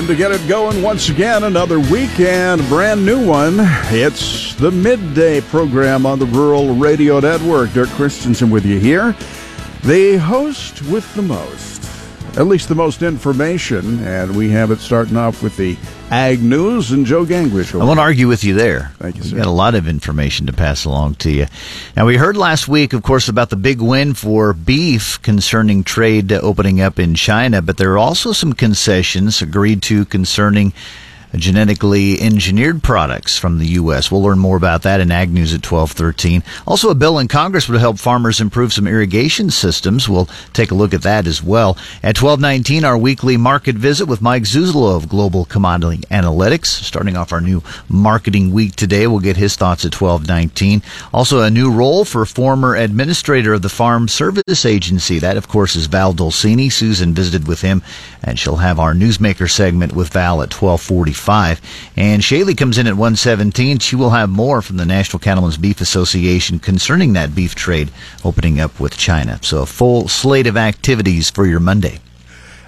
Time to get it going once again. Another weekend, brand new one. It's the midday program on the Rural Radio Network. Dirk Christensen with you here. The host with the most, at least the most information, and we have it starting off with the Ag News and Joe Gangwish. I won't argue with you there. Thank you, We've got a lot of information to pass along to you. Now, we heard last week, of course, about the big win for beef concerning trade opening up in China, but there are also some concessions agreed to concerning genetically engineered products from the U.S. We'll learn more about that in Ag News at 1213. Also, a bill in Congress would help farmers improve some irrigation systems. We'll take a look at that as well. At 1219, our weekly market visit with Mike Zuzolo of Global Commodity Analytics. Starting off our new marketing week today, we'll get his thoughts at 1219. Also, a new role for former administrator of the Farm Service Agency. That, of course, is Val Dolcini. Susan visited with him, and she'll have our newsmaker segment with Val at 1245. And Shaylee comes in at 117. She will have more from the National Cattlemen's Beef Association concerning that beef trade opening up with China. So a full slate of activities for your Monday.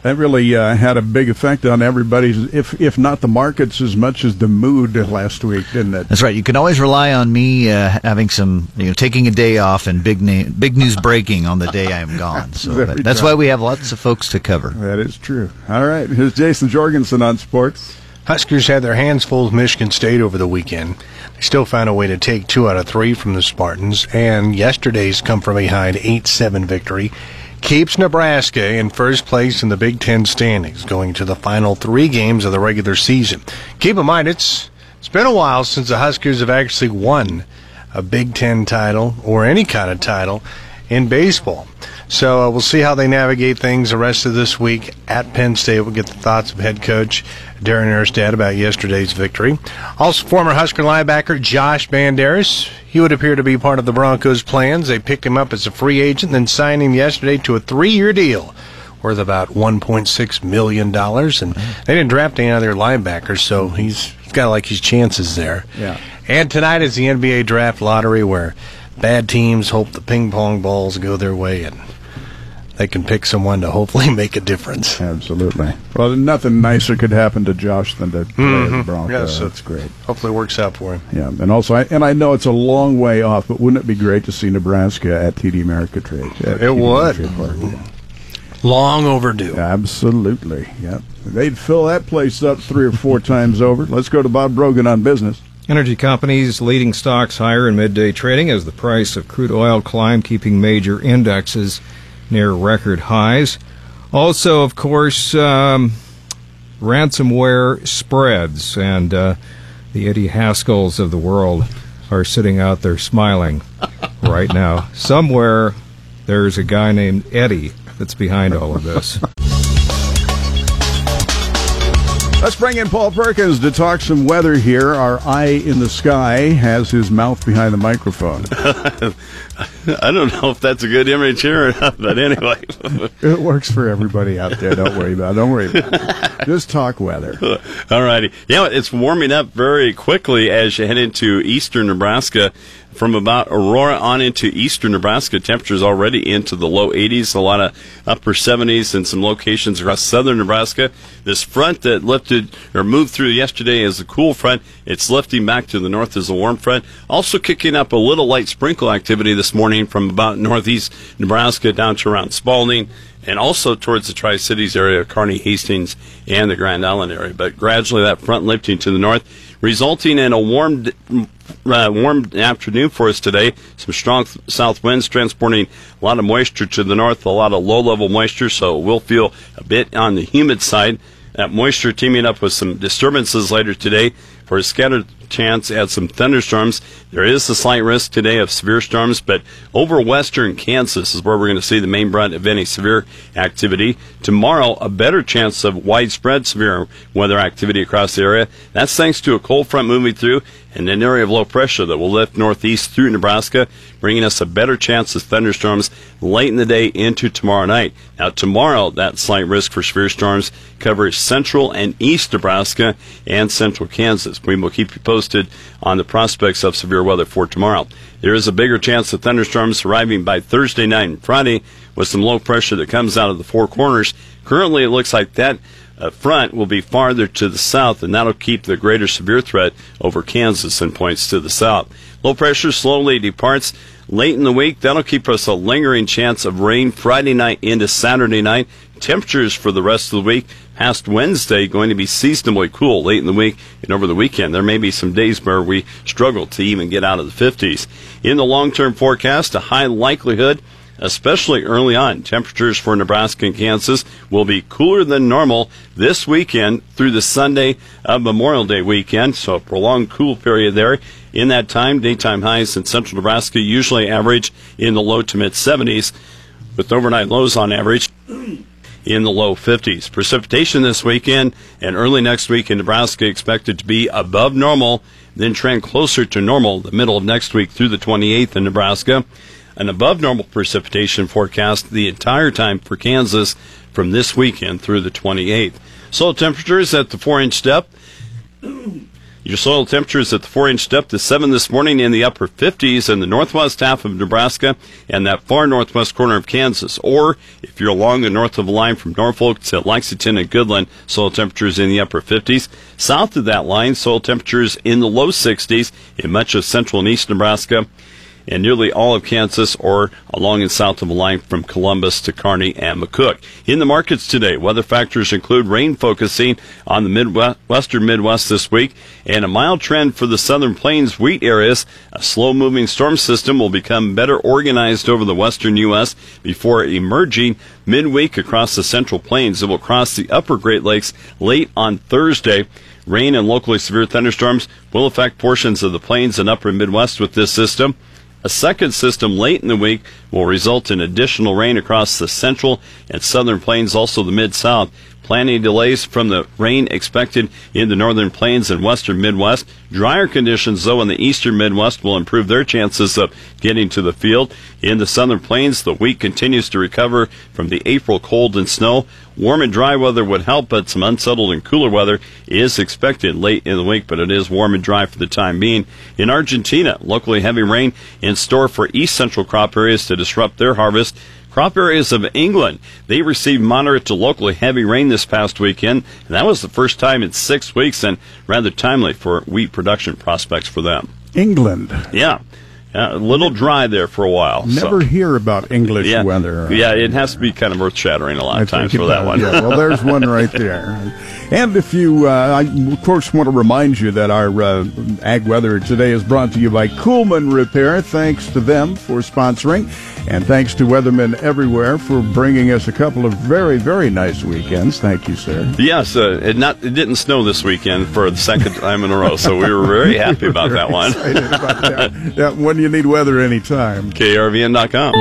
That really uh, had a big effect on everybody's, if if not the markets, as much as the mood last week, didn't it? That's right. You can always rely on me uh, having some, you know, taking a day off and big na- big news breaking on the day I am gone. So that- that's why we have lots of folks to cover. That is true. All right, here's Jason Jorgensen on sports. Huskers had their hands full with Michigan State over the weekend. They still found a way to take two out of three from the Spartans, and yesterday's come from behind 8 7 victory keeps Nebraska in first place in the Big Ten standings going to the final three games of the regular season. Keep in mind, it's, it's been a while since the Huskers have actually won a Big Ten title or any kind of title in baseball. So uh, we'll see how they navigate things the rest of this week at Penn State. We'll get the thoughts of head coach Darren Erstad about yesterday's victory. Also, former Husker linebacker Josh Banderas. He would appear to be part of the Broncos' plans. They picked him up as a free agent, then signed him yesterday to a three-year deal worth about $1.6 million. And they didn't draft any other linebackers, so he's, he's got like his chances there. Yeah. And tonight is the NBA draft lottery where bad teams hope the ping pong balls go their way and they can pick someone to hopefully make a difference. Absolutely. Well, nothing nicer could happen to Josh than to play at the Broncos. Yes, That's great. Hopefully it works out for him. Yeah, and also, I, and I know it's a long way off, but wouldn't it be great to see Nebraska at TD Ameritrade? at It TD would. Ameritrade Park, yeah. Long overdue. Absolutely. Yep. They'd fill that place up three or four times over. Let's go to Bob Brogan on business. Energy companies leading stocks higher in midday trading as the price of crude oil climbed, keeping major indexes near record highs. Also, of course, um, ransomware spreads, and uh, the Eddie Haskells of the world are sitting out there smiling right now. Somewhere there's a guy named Eddie that's behind all of this. Let's bring in Paul Perkins to talk some weather here. Our eye in the sky has his mouth behind the microphone. I don't know if that's a good image here or not, but anyway. It works for everybody out there. Don't worry about it. Don't worry about it. Just talk weather. All righty. Yeah, it's warming up very quickly as you head into eastern Nebraska. From about Aurora on into eastern Nebraska, temperatures already into the low 80s, a lot of upper 70s in some locations across southern Nebraska. This front that lifted or moved through yesterday is a cool front. It's lifting back to the north as a warm front. Also kicking up a little light sprinkle activity this morning from about northeast Nebraska down to around Spalding and also towards the Tri Cities area, Kearney, Hastings, and the Grand Island area. But gradually that front lifting to the north, resulting in a warm, uh, warm afternoon for us today. Some strong south winds transporting a lot of moisture to the north, a lot of low level moisture, so we'll feel a bit on the humid side. That moisture teaming up with some disturbances later today for a scattered chance at some thunderstorms. There is a slight risk today of severe storms, but over western Kansas is where we're going to see the main brunt of any severe activity. Tomorrow, a better chance of widespread severe weather activity across the area. That's thanks to a cold front moving through and an area of low pressure that will lift northeast through Nebraska, bringing us a better chance of thunderstorms late in the day into tomorrow night. Now, tomorrow, that slight risk for severe storms covers central and east Nebraska and central Kansas. We will keep you posted on the prospects of severe weather for tomorrow. There is a bigger chance of thunderstorms arriving by Thursday night and Friday with some low pressure that comes out of the four corners. Currently, it looks like that uh, front will be farther to the south, and that'll keep the greater severe threat over Kansas and points to the south. Low pressure slowly departs late in the week. That'll keep us a lingering chance of rain Friday night into Saturday night. Temperatures for the rest of the week past Wednesday going to be seasonably cool late in the week and over the weekend. There may be some days where we struggle to even get out of the 50s. In the long term forecast, a high likelihood especially early on. Temperatures for Nebraska and Kansas will be cooler than normal this weekend through the Sunday of Memorial Day weekend, so a prolonged cool period there. In that time, daytime highs in central Nebraska usually average in the low to mid 70s, with overnight lows on average in the low 50s. Precipitation this weekend and early next week in Nebraska expected to be above normal, then trend closer to normal the middle of next week through the 28th in Nebraska. An above normal precipitation forecast the entire time for Kansas from this weekend through the 28th. Soil temperatures at the 4 inch depth. Your soil temperatures at the 4 inch depth is 7 this morning in the upper 50s in the northwest half of Nebraska and that far northwest corner of Kansas. Or if you're along the north of the line from Norfolk to Lexington and Goodland, soil temperatures in the upper 50s. South of that line, soil temperatures in the low 60s in much of central and east Nebraska and nearly all of Kansas or along and south of the line from Columbus to Kearney and McCook. In the markets today, weather factors include rain focusing on the Midwest, western Midwest this week and a mild trend for the southern plains wheat areas. A slow moving storm system will become better organized over the western U.S. before emerging midweek across the central plains. It will cross the upper Great Lakes late on Thursday. Rain and locally severe thunderstorms will affect portions of the plains and upper Midwest with this system. A second system late in the week will result in additional rain across the central and southern plains, also the mid south. Planning delays from the rain expected in the northern plains and western Midwest. Drier conditions, though, in the eastern Midwest will improve their chances of getting to the field. In the southern plains, the wheat continues to recover from the April cold and snow. Warm and dry weather would help, but some unsettled and cooler weather is expected late in the week, but it is warm and dry for the time being. In Argentina, locally heavy rain in store for east central crop areas to disrupt their harvest. Crop areas of England, they received moderate to locally heavy rain this past weekend, and that was the first time in six weeks and rather timely for wheat production prospects for them. England. Yeah. Uh, a little dry there for a while. Never so. hear about English yeah. weather. Yeah, it has to be kind of earth shattering a lot I of times for that one. yeah, well, there's one right there. And if you, uh, I of course want to remind you that our uh, ag weather today is brought to you by Coolman Repair. Thanks to them for sponsoring, and thanks to weathermen everywhere for bringing us a couple of very, very nice weekends. Thank you, sir. Yes, uh, it not it didn't snow this weekend for the second time in a row, so we were very happy about that one. About that. Yeah, when you need weather anytime. KRVN.com.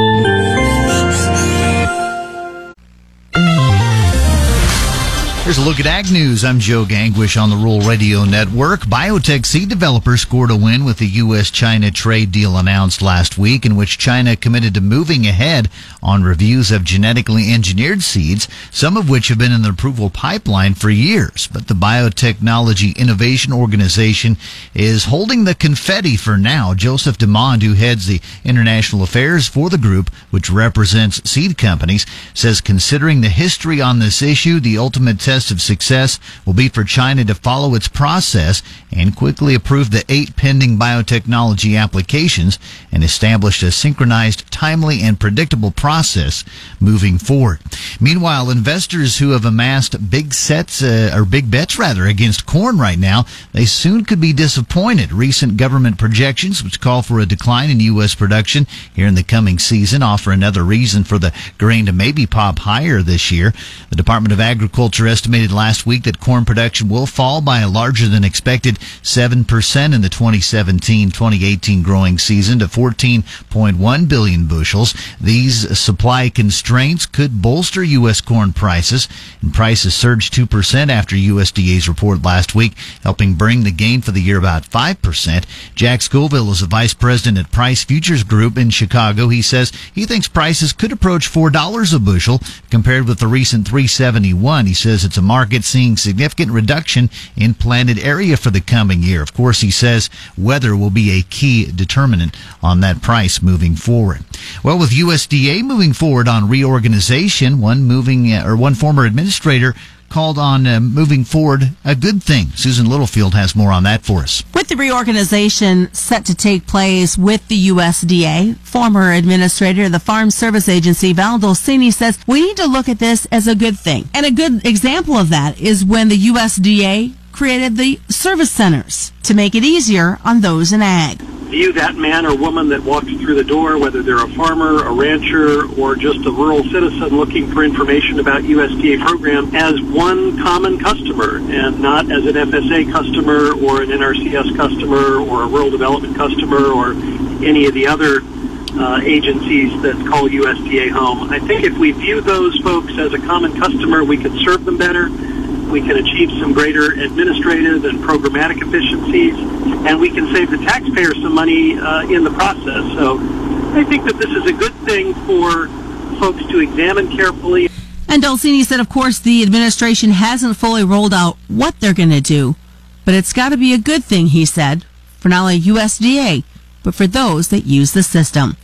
Here's a look at Ag News. I'm Joe Gangwish on the Rural Radio Network. Biotech seed developers scored a win with the U.S.-China trade deal announced last week in which China committed to moving ahead on reviews of genetically engineered seeds, some of which have been in the approval pipeline for years. But the Biotechnology Innovation Organization is holding the confetti for now. Joseph Damond, who heads the international affairs for the group, which represents seed companies, says considering the history on this issue, the ultimate test of success will be for China to follow its process and quickly approve the eight pending biotechnology applications and establish a synchronized, timely, and predictable process moving forward. Meanwhile, investors who have amassed big sets, uh, or big bets rather, against corn right now, they soon could be disappointed. Recent government projections, which call for a decline in U.S. production here in the coming season, offer another reason for the grain to maybe pop higher this year. The Department of Agriculture estimated last week that corn production will fall by a larger than expected 7% in the 2017-2018 growing season to 14.1 billion bushels. These supply constraints could bolster U.S. corn prices, and prices surged 2% after USDA's report last week, helping bring the gain for the year about 5%. Jack Scoville is a vice president at Price Futures Group in Chicago. He says he thinks prices could approach $4 a bushel compared with the recent 371. He says it's a market seeing significant reduction in planted area for the coming year. Of course, he says weather will be a key determinant on that price moving forward. Well, with USDA moving forward on reorganization, one moving or one former administrator called on uh, moving forward a good thing. Susan Littlefield has more on that for us. With the reorganization set to take place with the USDA, former administrator of the Farm Service Agency, Val Dolcini, says we need to look at this as a good thing. And a good example of that is when the USDA created the service centers to make it easier on those in ag. View that man or woman that walks through the door, whether they're a farmer, a rancher, or just a rural citizen looking for information about USDA program as one common customer and not as an FSA customer or an NRCS customer or a rural development customer or any of the other uh, agencies that call USDA home. I think if we view those folks as a common customer, we can serve them better we can achieve some greater administrative and programmatic efficiencies, and we can save the taxpayer some money uh, in the process. So I think that this is a good thing for folks to examine carefully. And Dolcini said, of course, the administration hasn't fully rolled out what they're going to do, but it's got to be a good thing, he said, for not only USDA, but for those that use the system.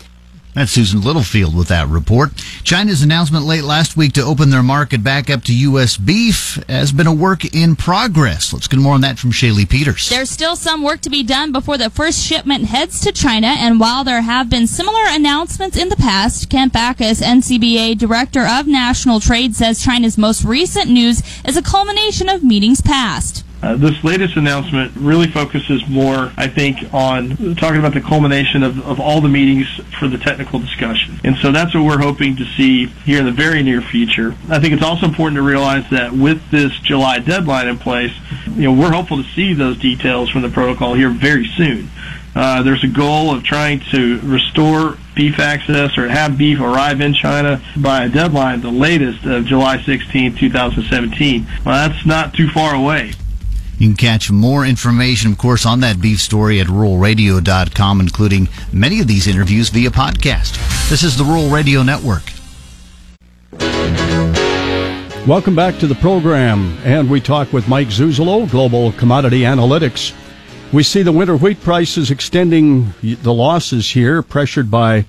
That's Susan Littlefield with that report. China's announcement late last week to open their market back up to U.S. beef has been a work in progress. Let's get more on that from Shaylee Peters. There's still some work to be done before the first shipment heads to China, and while there have been similar announcements in the past, Kent Bacus, NCBA Director of National Trade, says China's most recent news is a culmination of meetings past. Uh, this latest announcement really focuses more, I think, on talking about the culmination of, of all the meetings for the technical discussion. And so that's what we're hoping to see here in the very near future. I think it's also important to realize that with this July deadline in place, you know, we're hopeful to see those details from the protocol here very soon. Uh, there's a goal of trying to restore beef access or have beef arrive in China by a deadline, the latest of July 16, 2017. Well, that's not too far away. You can catch more information, of course, on that beef story at ruralradio.com, including many of these interviews via podcast. This is the Rural Radio Network. Welcome back to the program, and we talk with Mike Zuzolo, Global Commodity Analytics. We see the winter wheat prices extending the losses here, pressured by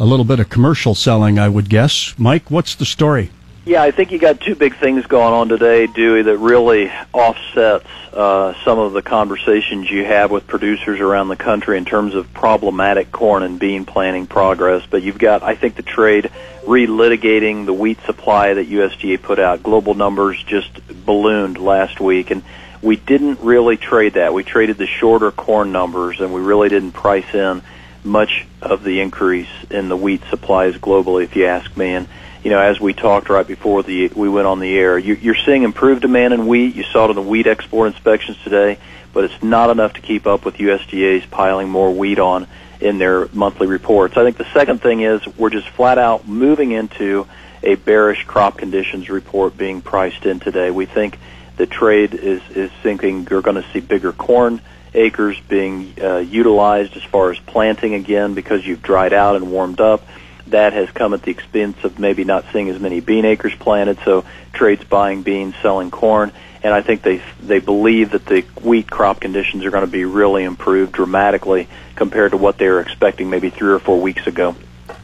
a little bit of commercial selling, I would guess. Mike, what's the story? Yeah, I think you got two big things going on today, Dewey, that really offsets uh, some of the conversations you have with producers around the country in terms of problematic corn and bean planting progress. But you've got, I think, the trade relitigating the wheat supply that USDA put out. Global numbers just ballooned last week, and we didn't really trade that. We traded the shorter corn numbers, and we really didn't price in much of the increase in the wheat supplies globally, if you ask me. And you know, as we talked right before the we went on the air, you, you're seeing improved demand in wheat. You saw it in the wheat export inspections today, but it's not enough to keep up with USDA's piling more wheat on in their monthly reports. I think the second thing is we're just flat out moving into a bearish crop conditions report being priced in today. We think the trade is is thinking you're going to see bigger corn acres being uh, utilized as far as planting again because you've dried out and warmed up that has come at the expense of maybe not seeing as many bean acres planted. So trades buying beans, selling corn, and I think they they believe that the wheat crop conditions are going to be really improved dramatically compared to what they were expecting maybe three or four weeks ago.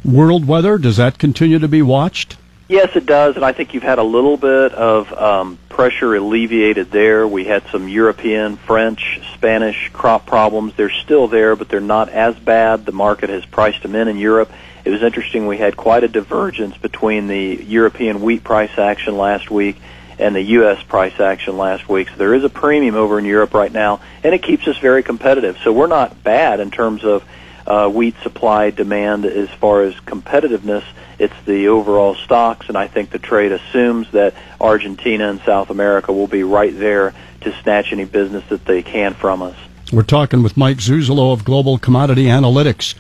World weather does that continue to be watched? Yes, it does, and I think you've had a little bit of um, pressure alleviated there. We had some European, French, Spanish crop problems. They're still there, but they're not as bad. The market has priced them in in Europe it was interesting. We had quite a divergence between the European wheat price action last week and the U.S. price action last week. So there is a premium over in Europe right now, and it keeps us very competitive. So we're not bad in terms of uh, wheat supply demand as far as competitiveness. It's the overall stocks, and I think the trade assumes that Argentina and South America will be right there to snatch any business that they can from us. We're talking with Mike Zuzolo of Global Commodity Analytics.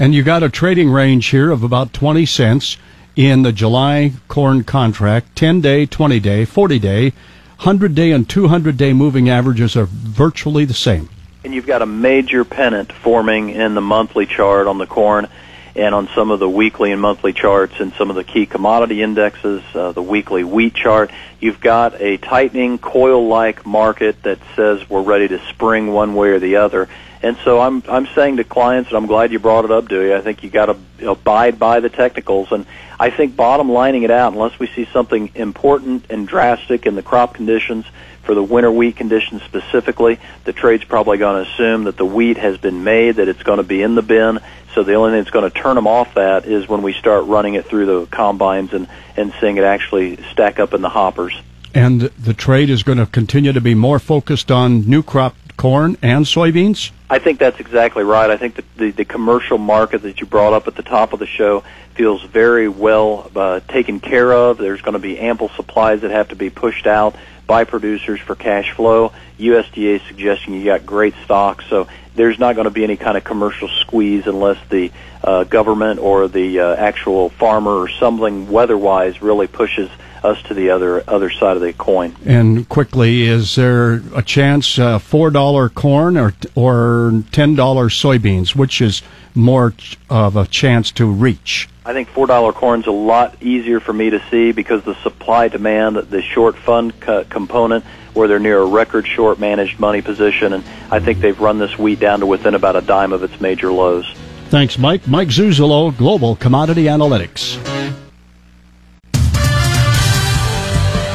And you got a trading range here of about 20 cents in the July corn contract, 10 day, 20 day, 40 day, 100 day, and 200 day moving averages are virtually the same. And you've got a major pennant forming in the monthly chart on the corn and on some of the weekly and monthly charts and some of the key commodity indexes, uh, the weekly wheat chart. You've got a tightening coil like market that says we're ready to spring one way or the other And so I'm I'm saying to clients, and I'm glad you brought it up, Dewey. I think you got to abide by the technicals, and I think bottom lining it out, unless we see something important and drastic in the crop conditions for the winter wheat conditions specifically, the trade's probably going to assume that the wheat has been made, that it's going to be in the bin. So the only thing that's going to turn them off that is when we start running it through the combines and and seeing it actually stack up in the hoppers. And the trade is going to continue to be more focused on new crop corn and soybeans? I think that's exactly right. I think that the, the commercial market that you brought up at the top of the show feels very well uh, taken care of. There's going to be ample supplies that have to be pushed out by producers for cash flow. USDA suggesting you got great stocks, so there's not going to be any kind of commercial squeeze unless the uh, government or the uh, actual farmer or something weather-wise really pushes us to the other other side of the coin. And quickly, is there a chance uh, four dollar corn or or ten dollar soybeans, which is more of a chance to reach? I think four dollar corn's a lot easier for me to see because the supply demand, the short fund co- component, where they're near a record short managed money position, and I think they've run this wheat down to within about a dime of its major lows. Thanks, Mike. Mike Zuzolo, Global Commodity Analytics.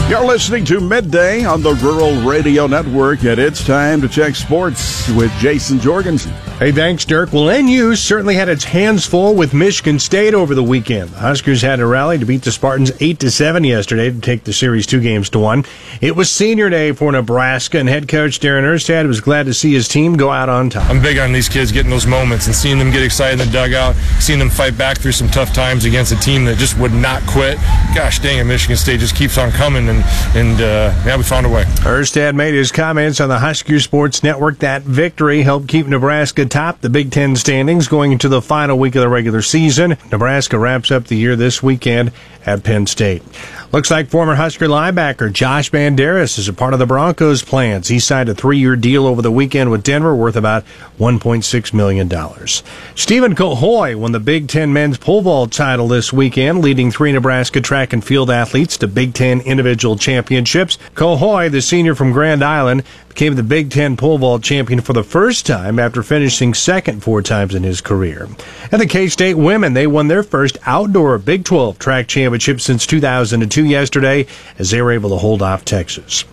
You're listening to Midday on the Rural Radio Network, and it's time to check sports with Jason Jorgensen. Hey, thanks, Dirk. Well, NU certainly had its hands full with Michigan State over the weekend. The Huskers had a rally to beat the Spartans 8 to 7 yesterday to take the series two games to one. It was senior day for Nebraska, and head coach Darren Erstad was glad to see his team go out on top. I'm big on these kids getting those moments and seeing them get excited in the dugout, seeing them fight back through some tough times against a team that just would not quit. Gosh dang it, Michigan State just keeps on coming, and, and uh, yeah, we found a way. Erstad made his comments on the Husker Sports Network. That victory helped keep Nebraska top the Big Ten standings going into the final week of the regular season. Nebraska wraps up the year this weekend at Penn State. Looks like former Husker linebacker Josh Banderas is a part of the Broncos' plans. He signed a three-year deal over the weekend with Denver worth about $1.6 million. Stephen Cohoy won the Big Ten men's pole vault title this weekend, leading three Nebraska track and field athletes to Big Ten individual championships. Cohoy, the senior from Grand Island, became the Big Ten pole vault champion for the first time after finishing second four times in his career. And the K-State women, they won their first outdoor Big 12 track championship since 2002 yesterday as they were able to hold off Texas.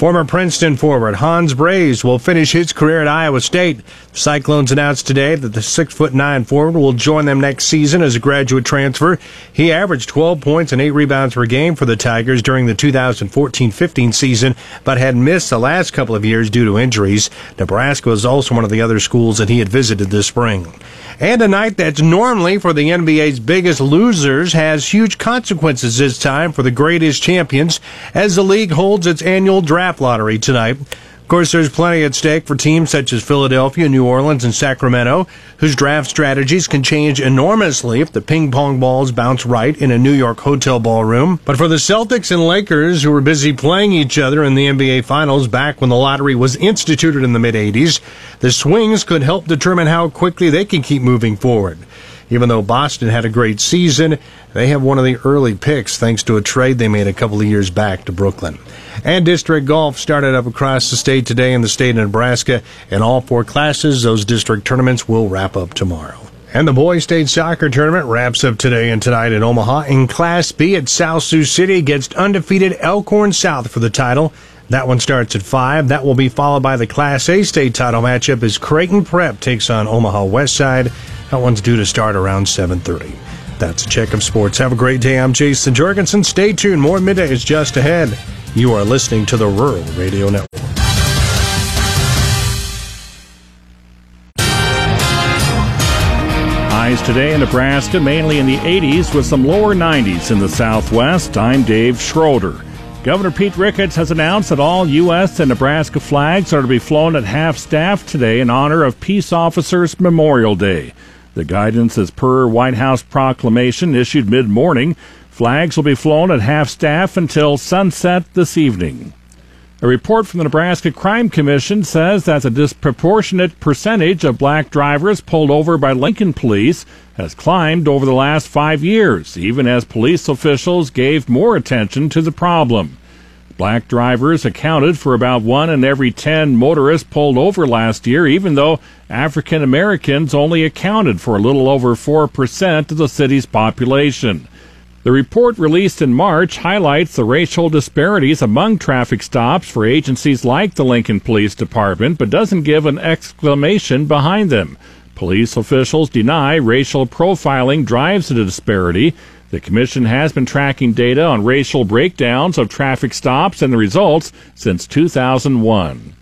Former Princeton forward Hans Brase will finish his career at Iowa State. Cyclones announced today that the six foot nine forward will join them next season as a graduate transfer. He averaged 12 points and eight rebounds per game for the Tigers during the 2014-15 season, but had missed the last couple of years due to injuries. Nebraska was also one of the other schools that he had visited this spring. And a night that's normally for the NBA's biggest losers has huge consequences this time for the greatest champions as the league holds its annual draft lottery tonight. Of course, there's plenty at stake for teams such as Philadelphia, New Orleans, and Sacramento, whose draft strategies can change enormously if the ping pong balls bounce right in a New York hotel ballroom. But for the Celtics and Lakers, who were busy playing each other in the NBA Finals back when the lottery was instituted in the mid 80s, the swings could help determine how quickly they can keep moving forward. Even though Boston had a great season, they have one of the early picks thanks to a trade they made a couple of years back to Brooklyn. And district golf started up across the state today in the state of Nebraska. In all four classes, those district tournaments will wrap up tomorrow. And the boys state soccer tournament wraps up today and tonight in Omaha. In Class B at South Sioux City against undefeated Elkhorn South for the title. That one starts at 5. That will be followed by the Class A state title matchup as Creighton Prep takes on Omaha West Side. That one's due to start around 7.30. That's a check of sports. Have a great day. I'm Jason Jorgensen. Stay tuned. More midday is just ahead. You are listening to the Rural Radio Network. Highs today in Nebraska, mainly in the 80s with some lower 90s in the southwest. I'm Dave Schroeder. Governor Pete Ricketts has announced that all U.S. and Nebraska flags are to be flown at half staff today in honor of Peace Officers Memorial Day. The guidance is per White House proclamation issued mid morning. Flags will be flown at half staff until sunset this evening. A report from the Nebraska Crime Commission says that a disproportionate percentage of black drivers pulled over by Lincoln police has climbed over the last five years, even as police officials gave more attention to the problem. Black drivers accounted for about one in every 10 motorists pulled over last year, even though African Americans only accounted for a little over 4% of the city's population. The report released in March highlights the racial disparities among traffic stops for agencies like the Lincoln Police Department, but doesn't give an exclamation behind them. Police officials deny racial profiling drives the disparity. The Commission has been tracking data on racial breakdowns of traffic stops and the results since 2001.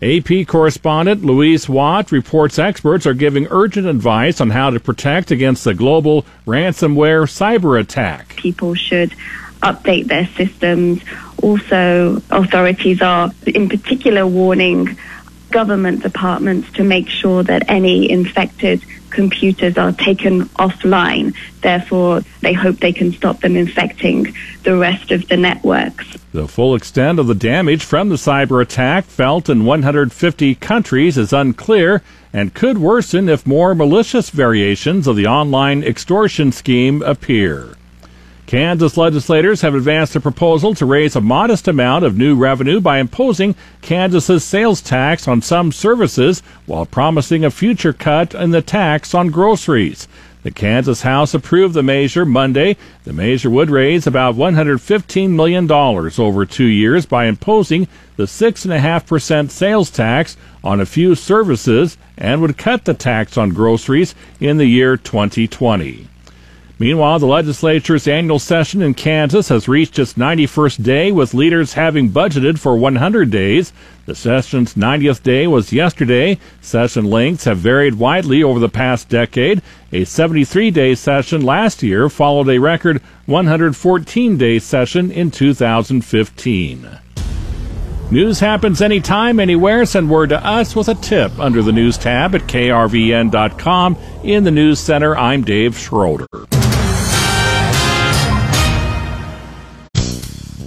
AP correspondent Louise Watt reports experts are giving urgent advice on how to protect against the global ransomware cyber attack. People should update their systems. Also, authorities are in particular warning government departments to make sure that any infected computers are taken offline. Therefore, they hope they can stop them infecting the rest of the networks. The full extent of the damage from the cyber attack felt in 150 countries is unclear and could worsen if more malicious variations of the online extortion scheme appear. Kansas legislators have advanced a proposal to raise a modest amount of new revenue by imposing Kansas's sales tax on some services while promising a future cut in the tax on groceries. The Kansas House approved the measure Monday. The measure would raise about $115 million over two years by imposing the 6.5% sales tax on a few services and would cut the tax on groceries in the year 2020. Meanwhile, the legislature's annual session in Kansas has reached its 91st day, with leaders having budgeted for 100 days. The session's 90th day was yesterday. Session lengths have varied widely over the past decade. A 73 day session last year followed a record 114 day session in 2015. News happens anytime, anywhere. Send word to us with a tip under the news tab at krvn.com. In the news center, I'm Dave Schroeder.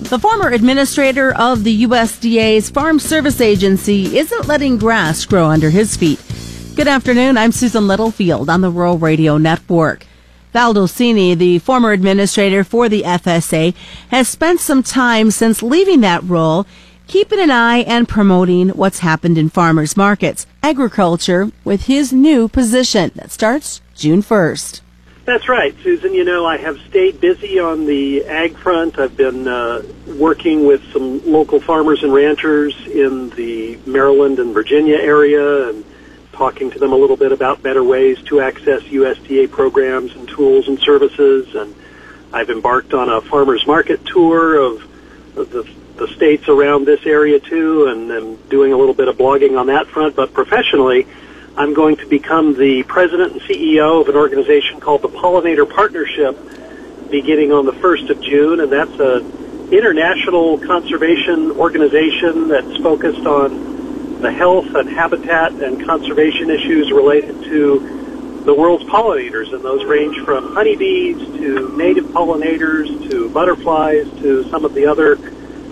The former administrator of the USDA's Farm Service Agency isn't letting grass grow under his feet. Good afternoon. I'm Susan Littlefield on the Rural Radio Network. Val the former administrator for the FSA, has spent some time since leaving that role keeping an eye and promoting what's happened in farmers markets, agriculture, with his new position that starts June 1st. That's right, Susan. You know, I have stayed busy on the ag front. I've been uh, working with some local farmers and ranchers in the Maryland and Virginia area and talking to them a little bit about better ways to access USDA programs and tools and services. And I've embarked on a farmers market tour of, the, the states around this area too, and I'm doing a little bit of blogging on that front. But professionally, I'm going to become the president and CEO of an organization called the Pollinator Partnership beginning on the 1st of June, and that's a international conservation organization that's focused on the health and habitat and conservation issues related to the world's pollinators, and those range from honeybees to native pollinators to butterflies to some of the other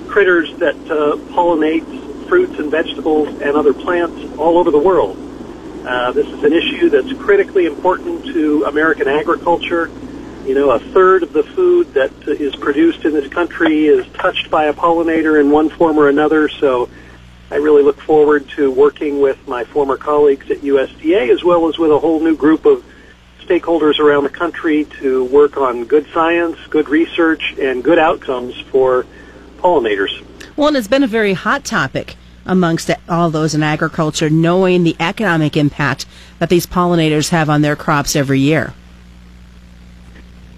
critters that uh, pollinate fruits and vegetables and other plants all over the world. Uh, this is an issue that's critically important to American agriculture. You know, a third of the food that is produced in this country is touched by a pollinator in one form or another. So I really look forward to working with my former colleagues at USDA as well as with a whole new group of stakeholders around the country to work on good science, good research, and good outcomes for pollinators. Well, and it's been a very hot topic amongst all those in agriculture, knowing the economic impact that these pollinators have on their crops every year.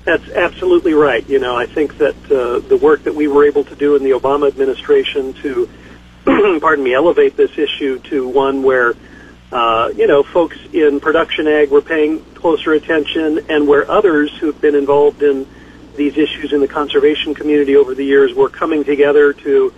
That's absolutely right. You know, I think that uh, the work that we were able to do in the Obama administration to, pardon me, elevate this issue to one where, uh, you know, folks in production ag were paying closer attention and where others who've been involved in these issues in the conservation community over the years were coming together to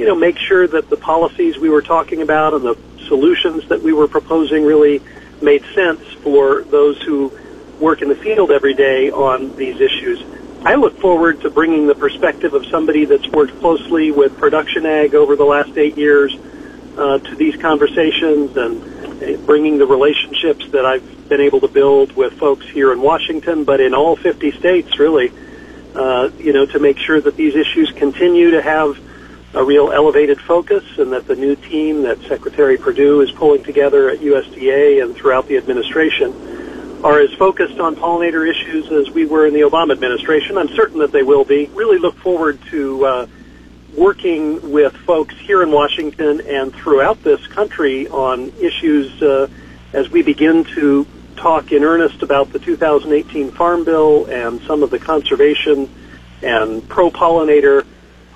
you know, make sure that the policies we were talking about and the solutions that we were proposing really made sense for those who work in the field every day on these issues. I look forward to bringing the perspective of somebody that's worked closely with production ag over the last eight years uh, to these conversations and bringing the relationships that I've been able to build with folks here in Washington, but in all 50 states, really, uh, you know, to make sure that these issues continue to have a real elevated focus, and that the new team that Secretary Perdue is pulling together at USDA and throughout the administration are as focused on pollinator issues as we were in the Obama administration. I'm certain that they will be. Really look forward to uh, working with folks here in Washington and throughout this country on issues uh, as we begin to talk in earnest about the 2018 Farm Bill and some of the conservation and pro-pollinator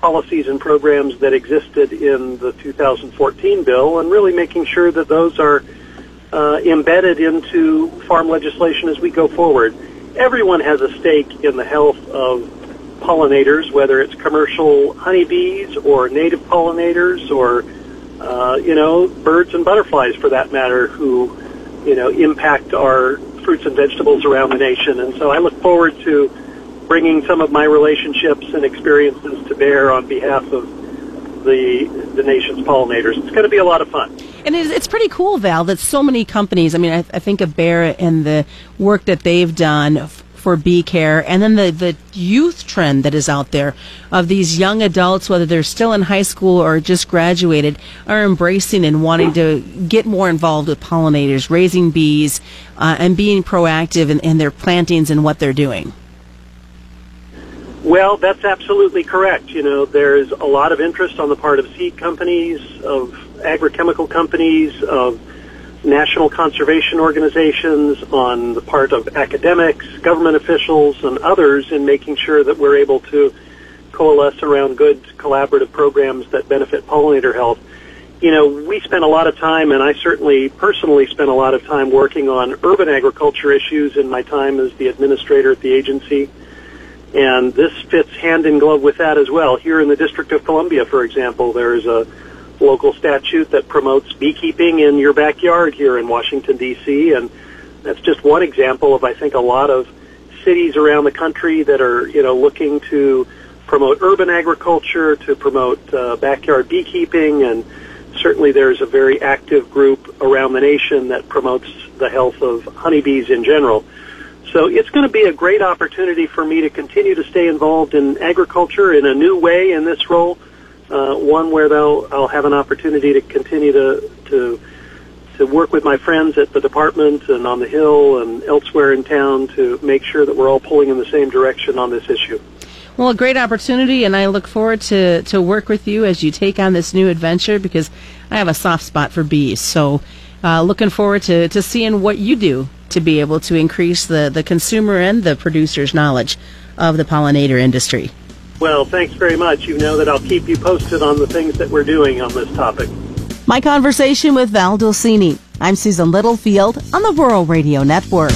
policies and programs that existed in the 2014 bill and really making sure that those are uh, embedded into farm legislation as we go forward. Everyone has a stake in the health of pollinators, whether it's commercial honeybees or native pollinators or, uh, you know, birds and butterflies for that matter who, you know, impact our fruits and vegetables around the nation. And so I look forward to bringing some of my relationships and experiences to bear on behalf of the the nation's pollinators. It's going to be a lot of fun. And it's pretty cool, Val, that so many companies. I mean, I, I think of Bayer and the work that they've done for bee care, and then the the youth trend that is out there of these young adults, whether they're still in high school or just graduated, are embracing and wanting to get more involved with pollinators, raising bees, uh, and being proactive in, in their plantings and what they're doing. Well, that's absolutely correct. You know, there's a lot of interest on the part of seed companies, of agrochemical companies, of national conservation organizations, on the part of academics, government officials, and others in making sure that we're able to coalesce around good collaborative programs that benefit pollinator health. You know, we spent a lot of time, and I certainly personally spent a lot of time working on urban agriculture issues in my time as the administrator at the agency and this fits hand in glove with that as well. Here in the District of Columbia, for example, there is a local statute that promotes beekeeping in your backyard here in Washington, D.C., and that's just one example of, I think, a lot of cities around the country that are, you know, looking to promote urban agriculture, to promote uh, backyard beekeeping, and certainly there's a very active group around the nation that promotes the health of honeybees in general. So it's going to be a great opportunity for me to continue to stay involved in agriculture in a new way in this role, uh, one where I'll, I'll have an opportunity to continue to, to to work with my friends at the department and on the Hill and elsewhere in town to make sure that we're all pulling in the same direction on this issue. Well, a great opportunity, and I look forward to, to work with you as you take on this new adventure because I have a soft spot for bees. So, uh, looking forward to, to seeing what you do to be able to increase the, the consumer and the producer's knowledge of the pollinator industry. Well, thanks very much. You know that I'll keep you posted on the things that we're doing on this topic. My conversation with Val Dolcini. I'm Susan Littlefield on the Rural Radio Network.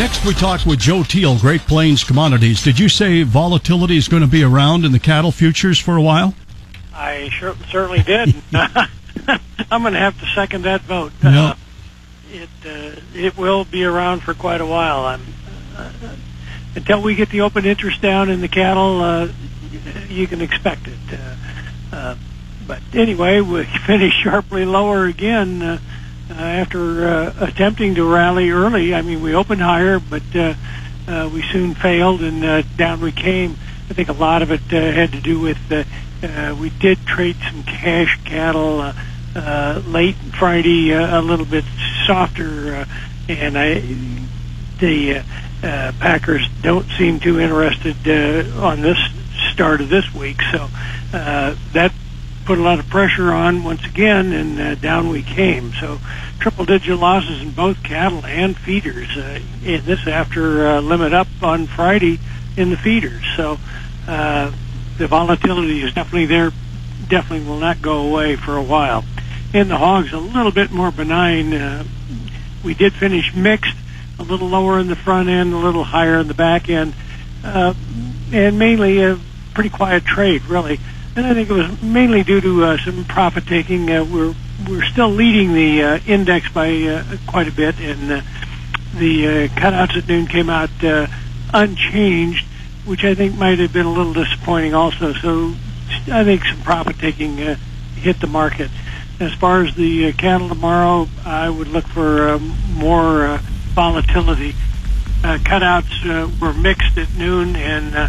Next, we talk with Joe Teal, Great Plains Commodities. Did you say volatility is going to be around in the cattle futures for a while? I sure, certainly did. I'm going to have to second that vote. Yep. Uh, it uh, it will be around for quite a while. I'm, uh, until we get the open interest down in the cattle, uh, you can expect it. Uh, uh, but anyway, we finished sharply lower again uh, uh, after uh, attempting to rally early. I mean, we opened higher, but uh, uh, we soon failed, and uh, down we came. I think a lot of it uh, had to do with uh, uh, we did trade some cash cattle uh, uh, late Friday, uh, a little bit softer, uh, and I the uh, uh, Packers don't seem too interested uh, on this start of this week, so uh, that put a lot of pressure on once again, and uh, down we came. So triple-digit losses in both cattle and feeders. Uh, this after uh, limit up on Friday in the feeders. So. Uh, the volatility is definitely there, definitely will not go away for a while. In the hogs, a little bit more benign. Uh, we did finish mixed, a little lower in the front end, a little higher in the back end, uh, and mainly a pretty quiet trade, really. And I think it was mainly due to uh, some profit taking. Uh, we're we're still leading the uh, index by uh, quite a bit, and uh, the uh, cutouts at noon came out uh, unchanged which I think might have been a little disappointing also. So I think some profit taking uh, hit the market. As far as the uh, cattle tomorrow, I would look for um, more uh, volatility. uh, cutouts uh, were mixed at noon and uh,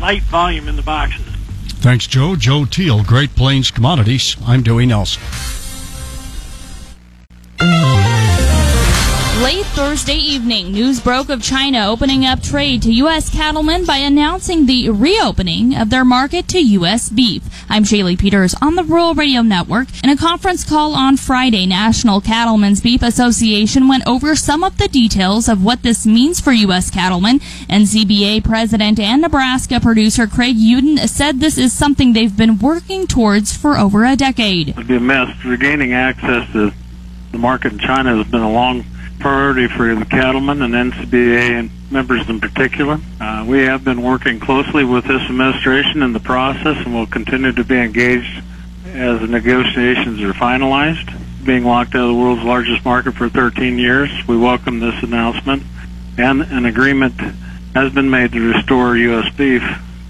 light volume in the boxes. Thanks, Joe. Joe Teal, Great Plains Commodities. I'm Dewey Nelson. Late Thursday evening, news broke of China opening up trade to U.S. cattlemen by announcing the reopening of their market to U.S. beef. I'm Shaylee Peters on the Rural Radio Network. In a conference call on Friday, National Cattlemen's Beef Association went over some of the details of what this means for U.S. cattlemen. NCBA president and Nebraska producer Craig Uden said this is something they've been working towards for over a decade. It'd be a mess. Regaining access to the market in China has been a long priority for the cattlemen and NCBA members in particular. Uh, we have been working closely with this administration in the process and will continue to be engaged as the negotiations are finalized. Being locked out of the world's largest market for 13 years, we welcome this announcement and an agreement has been made to restore U.S. beef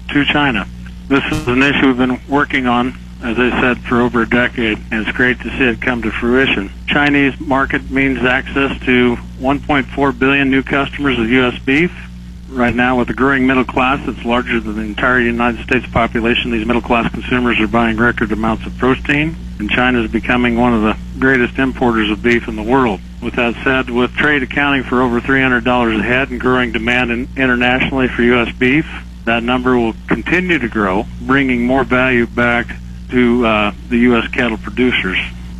to China. This is an issue we've been working on as I said, for over a decade, and it's great to see it come to fruition. Chinese market means access to 1.4 billion new customers of U.S. beef. Right now, with a growing middle class that's larger than the entire United States population, these middle class consumers are buying record amounts of protein, and China is becoming one of the greatest importers of beef in the world. With that said, with trade accounting for over $300 a head and growing demand in, internationally for U.S. beef, that number will continue to grow, bringing more value back to uh, the U.S. cattle producers.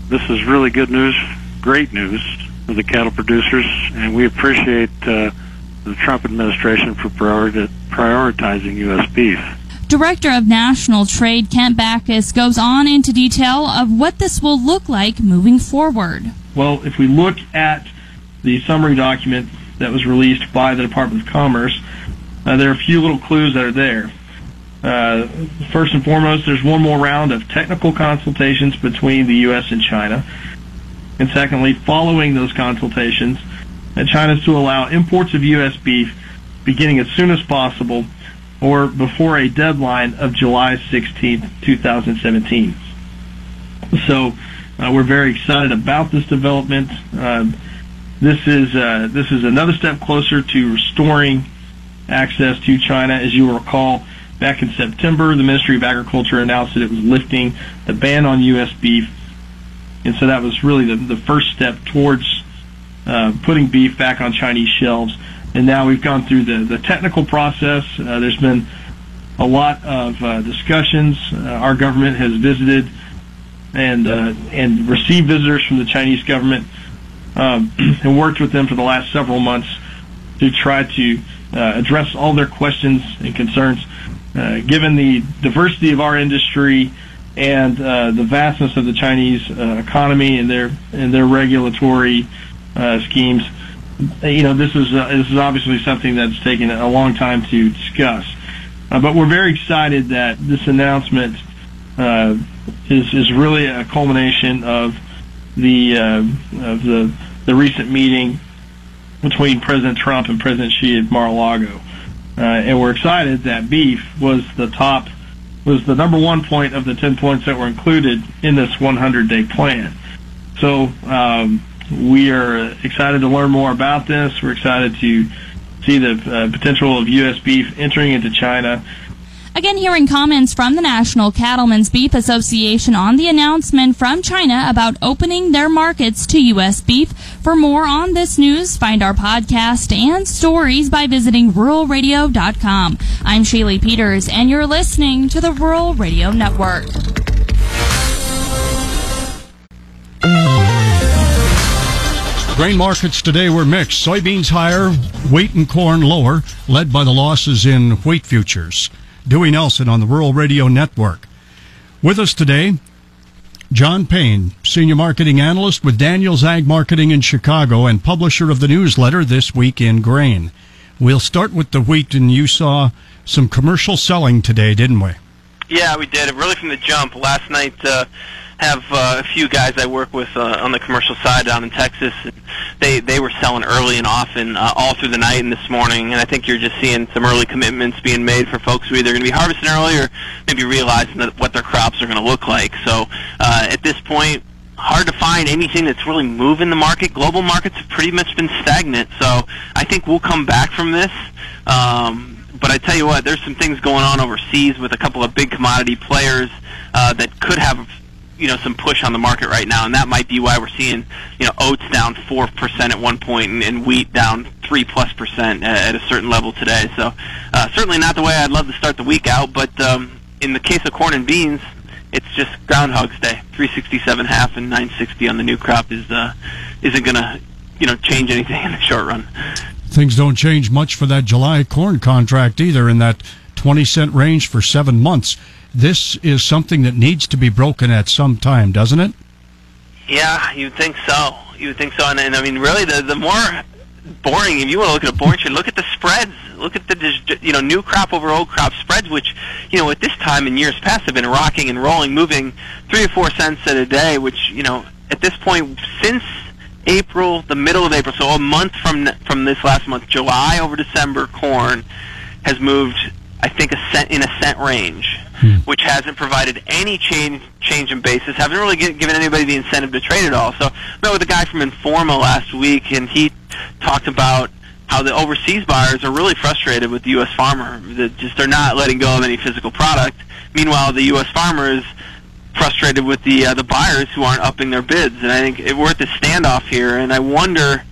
This is really good news, great news for the cattle producers, and we appreciate uh, the Trump administration for priori- prioritizing U.S. beef. Director of National Trade Kent Bacus goes on into detail of what this will look like moving forward. Well, if we look at the summary document that was released by the Department of Commerce, uh, there are a few little clues that are there. Uh, first and foremost, there's one more round of technical consultations between the U.S. and China. And secondly, following those consultations, uh, China is to allow imports of U.S. beef beginning as soon as possible or before a deadline of July 16, 2017. So uh, we're very excited about this development. Uh, this is uh, this is another step closer to restoring access to China. As you recall, Back in September, the Ministry of Agriculture announced that it was lifting the ban on U.S. beef, and so that was really the, the first step towards uh, putting beef back on Chinese shelves. And now we've gone through the, the technical process. Uh, there's been a lot of uh, discussions. Uh, our government has visited and uh, and received visitors from the Chinese government um, and worked with them for the last several months to try to uh, address all their questions and concerns. Uh, given the diversity of our industry and uh, the vastness of the Chinese uh, economy and their and their regulatory uh, schemes, you know this is uh, this is obviously something that's taken a long time to discuss. but we're very excited that this announcement is is really a culmination of the of the the recent meeting between President Trump and President Xi at Mar-a-Lago. Uh, and we're excited that beef was the top, was the number one point of the 10 points that were included in this 100 day plan. So, um, we are excited to learn more about this. We're excited to see the uh, potential of U.S. beef entering into China Again, hearing comments from the National Cattlemen's Beef Association on the announcement from China about opening their markets to U.S. beef. For more on this news, find our podcast and stories by visiting ruralradio.com. I'm Shaylee Peters, and you're listening to the Rural Radio Network. Grain markets today were mixed. Soybeans higher, wheat and corn lower, led by the losses in wheat futures. Dewey Nelson on the Rural Radio Network. With us today, John Payne, Senior Marketing Analyst with Daniels Ag Marketing in Chicago and publisher of the newsletter This Week in Grain. We'll start with the wheat, and you saw some commercial selling today, didn't we? Yeah, we did. Really from the jump. Last night, uh, have uh, a few guys I work with uh, on the commercial side down in Texas. They they were selling early and often uh, all through the night and this morning, and I think you're just seeing some early commitments being made for folks who are either going to be harvesting early or maybe realizing that what their crops are going to look like. So uh, at this point, hard to find anything that's really moving the market. Global markets have pretty much been stagnant, so I think we'll come back from this. Um, but I tell you what, there's some things going on overseas with a couple of big commodity players uh, that could have you know some push on the market right now, and that might be why we're seeing you know oats down four percent at one point and, and wheat down three plus percent at, at a certain level today. So uh, certainly not the way I'd love to start the week out, but um, in the case of corn and beans, it's just Groundhog's Day. 367 half and 960 on the new crop is uh, isn't going to you know change anything in the short run. Things don't change much for that July corn contract either in that 20 cent range for seven months. This is something that needs to be broken at some time, doesn't it? Yeah, you'd think so. You think so, and, and I mean, really, the the more boring. If you want to look at a boring trade, look at the spreads. Look at the you know new crop over old crop spreads, which you know at this time in years past have been rocking and rolling, moving three or four cents a day. Which you know at this point since April, the middle of April, so a month from from this last month, July over December, corn has moved. I think a cent in a cent range, hmm. which hasn't provided any change change in basis. Haven't really given anybody the incentive to trade at all. So I met with a guy from Informa last week, and he talked about how the overseas buyers are really frustrated with the U.S. farmer. That just they're not letting go of any physical product. Meanwhile, the U.S. farmer is frustrated with the uh, the buyers who aren't upping their bids. And I think it, we're at this standoff here, and I wonder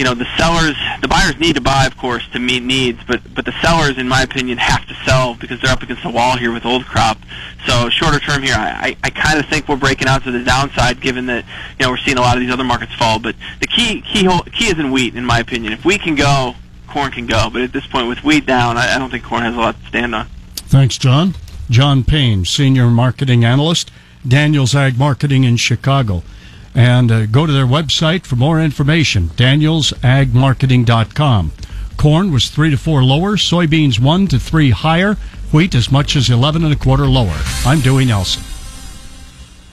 you know the sellers the buyers need to buy of course to meet needs but but the sellers in my opinion have to sell because they're up against the wall here with old crop. So shorter term here i i, kind of think we're breaking out to the downside given that you know we're seeing a lot of these other markets fall. But the key key key is in wheat in my opinion. If wheat can go corn can go. But at this point with wheat down i, I don't think corn has a lot to stand on. Thanks john. John payne senior marketing analyst daniels ag marketing in chicago and uh, go to their website for more information danielsagmarketing.com corn was 3 to 4 lower soybeans 1 to 3 higher wheat as much as 11 and a quarter lower. I'm dewey nelson